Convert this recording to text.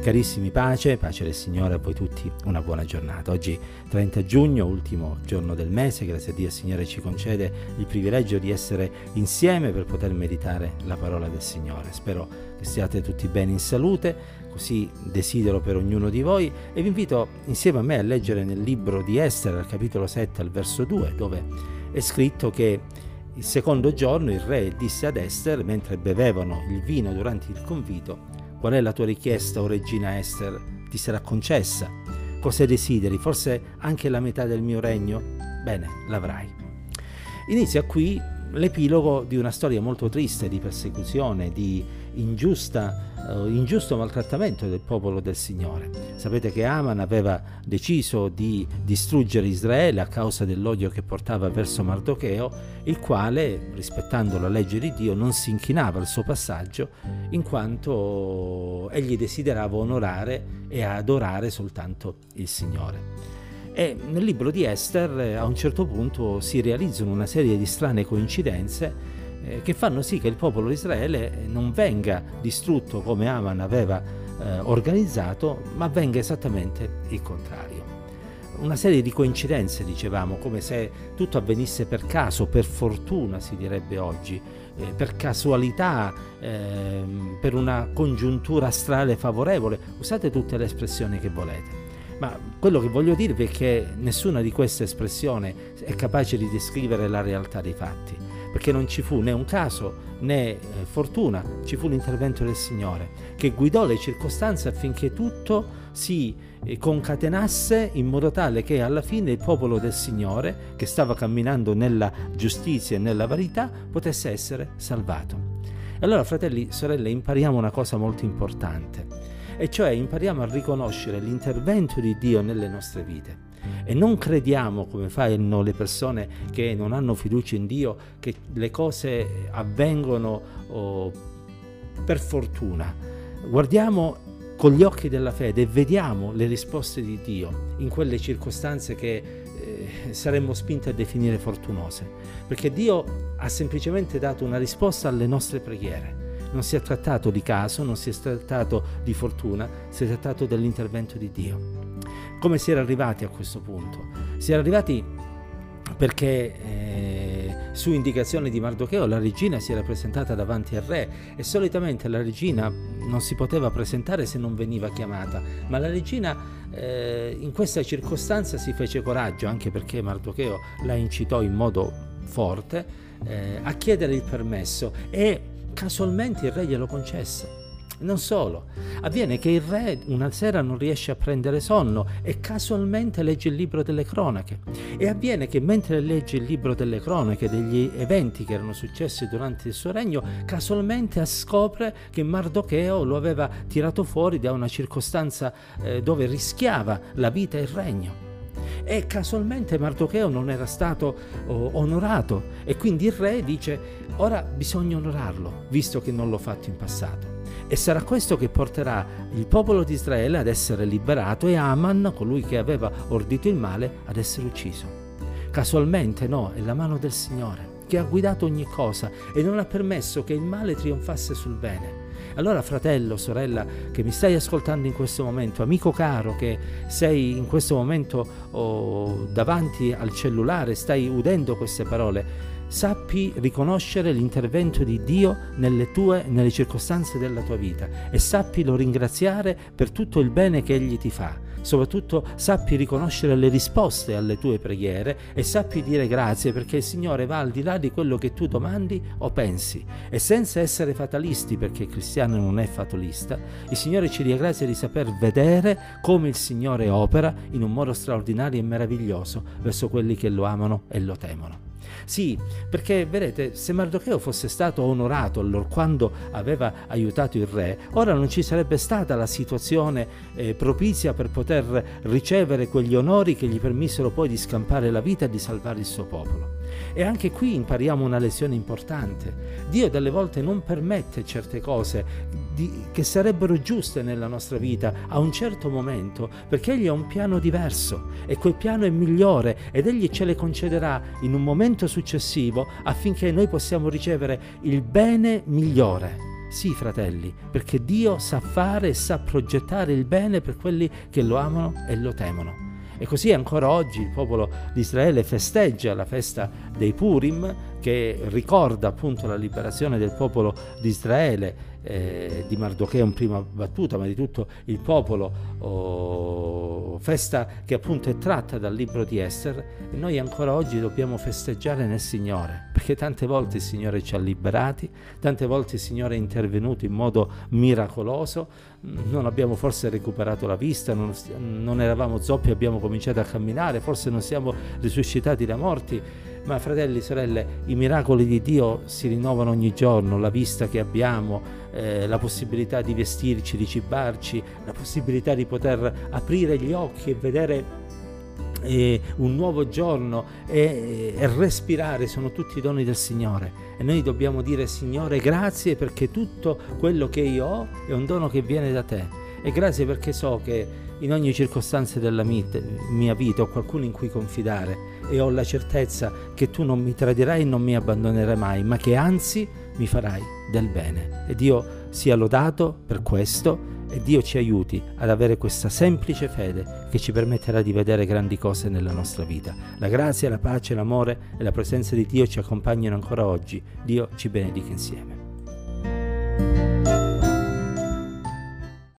Carissimi pace, pace del Signore a voi tutti, una buona giornata. Oggi 30 giugno, ultimo giorno del mese, grazie a Dio il Signore ci concede il privilegio di essere insieme per poter meditare la parola del Signore. Spero che siate tutti bene in salute, così desidero per ognuno di voi e vi invito insieme a me a leggere nel libro di Esther, al capitolo 7, al verso 2, dove è scritto che il secondo giorno il re disse ad Esther, mentre bevevano il vino durante il convito, Qual è la tua richiesta, o oh regina Esther? Ti sarà concessa. Cosa desideri? Forse anche la metà del mio regno? Bene, l'avrai. Inizia qui l'epilogo di una storia molto triste di persecuzione, di ingiusta uh, ingiusto maltrattamento del popolo del Signore. Sapete che Aman aveva deciso di distruggere Israele a causa dell'odio che portava verso Mardocheo, il quale, rispettando la legge di Dio, non si inchinava al suo passaggio, in quanto egli desiderava onorare e adorare soltanto il Signore. E nel libro di Esther a un certo punto si realizzano una serie di strane coincidenze eh, che fanno sì che il popolo di Israele non venga distrutto come Aman aveva eh, organizzato, ma venga esattamente il contrario. Una serie di coincidenze, dicevamo, come se tutto avvenisse per caso, per fortuna si direbbe oggi, eh, per casualità, ehm, per una congiuntura astrale favorevole, usate tutte le espressioni che volete. Ma quello che voglio dirvi è che nessuna di queste espressioni è capace di descrivere la realtà dei fatti perché non ci fu né un caso né eh, fortuna, ci fu l'intervento del Signore che guidò le circostanze affinché tutto si eh, concatenasse in modo tale che alla fine il popolo del Signore, che stava camminando nella giustizia e nella verità, potesse essere salvato. Allora, fratelli e sorelle, impariamo una cosa molto importante, e cioè impariamo a riconoscere l'intervento di Dio nelle nostre vite e non crediamo, come fanno le persone che non hanno fiducia in Dio, che le cose avvengono oh, per fortuna. Guardiamo con gli occhi della fede e vediamo le risposte di Dio in quelle circostanze che eh, saremmo spinti a definire fortunose, perché Dio ha semplicemente dato una risposta alle nostre preghiere. Non si è trattato di caso, non si è trattato di fortuna, si è trattato dell'intervento di Dio. Come si era arrivati a questo punto? Si era arrivati perché eh, su indicazione di Mardocheo la regina si era presentata davanti al re e solitamente la regina non si poteva presentare se non veniva chiamata, ma la regina eh, in questa circostanza si fece coraggio anche perché Mardocheo la incitò in modo forte eh, a chiedere il permesso e casualmente il re glielo concesse. Non solo, avviene che il re una sera non riesce a prendere sonno e casualmente legge il libro delle cronache. E avviene che mentre legge il libro delle cronache degli eventi che erano successi durante il suo regno, casualmente scopre che Mardocheo lo aveva tirato fuori da una circostanza eh, dove rischiava la vita e il regno e casualmente Mardocheo non era stato onorato e quindi il re dice ora bisogna onorarlo visto che non l'ho fatto in passato. E sarà questo che porterà il popolo di Israele ad essere liberato e Aman, colui che aveva ordito il male, ad essere ucciso. Casualmente no, è la mano del Signore che ha guidato ogni cosa e non ha permesso che il male trionfasse sul bene. Allora fratello, sorella che mi stai ascoltando in questo momento, amico caro che sei in questo momento oh, davanti al cellulare, stai udendo queste parole, sappi riconoscere l'intervento di Dio nelle tue nelle circostanze della tua vita e sappilo ringraziare per tutto il bene che egli ti fa. Soprattutto sappi riconoscere le risposte alle tue preghiere e sappi dire grazie perché il Signore va al di là di quello che tu domandi o pensi. E senza essere fatalisti, perché il cristiano non è fatalista, il Signore ci dia grazia di saper vedere come il Signore opera in un modo straordinario e meraviglioso verso quelli che lo amano e lo temono. Sì, perché vedete, se Mardocheo fosse stato onorato allora quando aveva aiutato il re, ora non ci sarebbe stata la situazione eh, propizia per poter ricevere quegli onori che gli permissero poi di scampare la vita e di salvare il suo popolo. E anche qui impariamo una lezione importante. Dio delle volte non permette certe cose di, che sarebbero giuste nella nostra vita a un certo momento perché Egli ha un piano diverso e quel piano è migliore ed Egli ce le concederà in un momento successivo affinché noi possiamo ricevere il bene migliore Sì, fratelli, perché Dio sa fare e sa progettare il bene per quelli che lo amano e lo temono. E così ancora oggi il popolo di Israele festeggia la festa dei Purim che ricorda appunto la liberazione del popolo di Israele eh, di Mardochea in prima battuta, ma di tutto il popolo, oh, festa che appunto è tratta dal libro di Esther, e noi ancora oggi dobbiamo festeggiare nel Signore, perché tante volte il Signore ci ha liberati, tante volte il Signore è intervenuto in modo miracoloso, non abbiamo forse recuperato la vista, non, non eravamo zoppi, abbiamo cominciato a camminare, forse non siamo risuscitati da morti, ma fratelli, sorelle, i miracoli di Dio si rinnovano ogni giorno, la vista che abbiamo, eh, la possibilità di vestirci, di cibarci, la possibilità di poter aprire gli occhi e vedere eh, un nuovo giorno e, e, respirare sono tutti doni del Signore. E noi dobbiamo dire Signore grazie perché tutto quello che io ho è un dono che viene da te e grazie perché so che in ogni circostanza della mia vita ho qualcuno in cui confidare e ho la certezza che tu non mi tradirai e non mi abbandonerai mai, ma che anzi mi farai del bene. E Dio sia lodato per questo e Dio ci aiuti ad avere questa semplice fede che ci permetterà di vedere grandi cose nella nostra vita. La grazia, la pace, l'amore e la presenza di Dio ci accompagnano ancora oggi. Dio ci benedica insieme.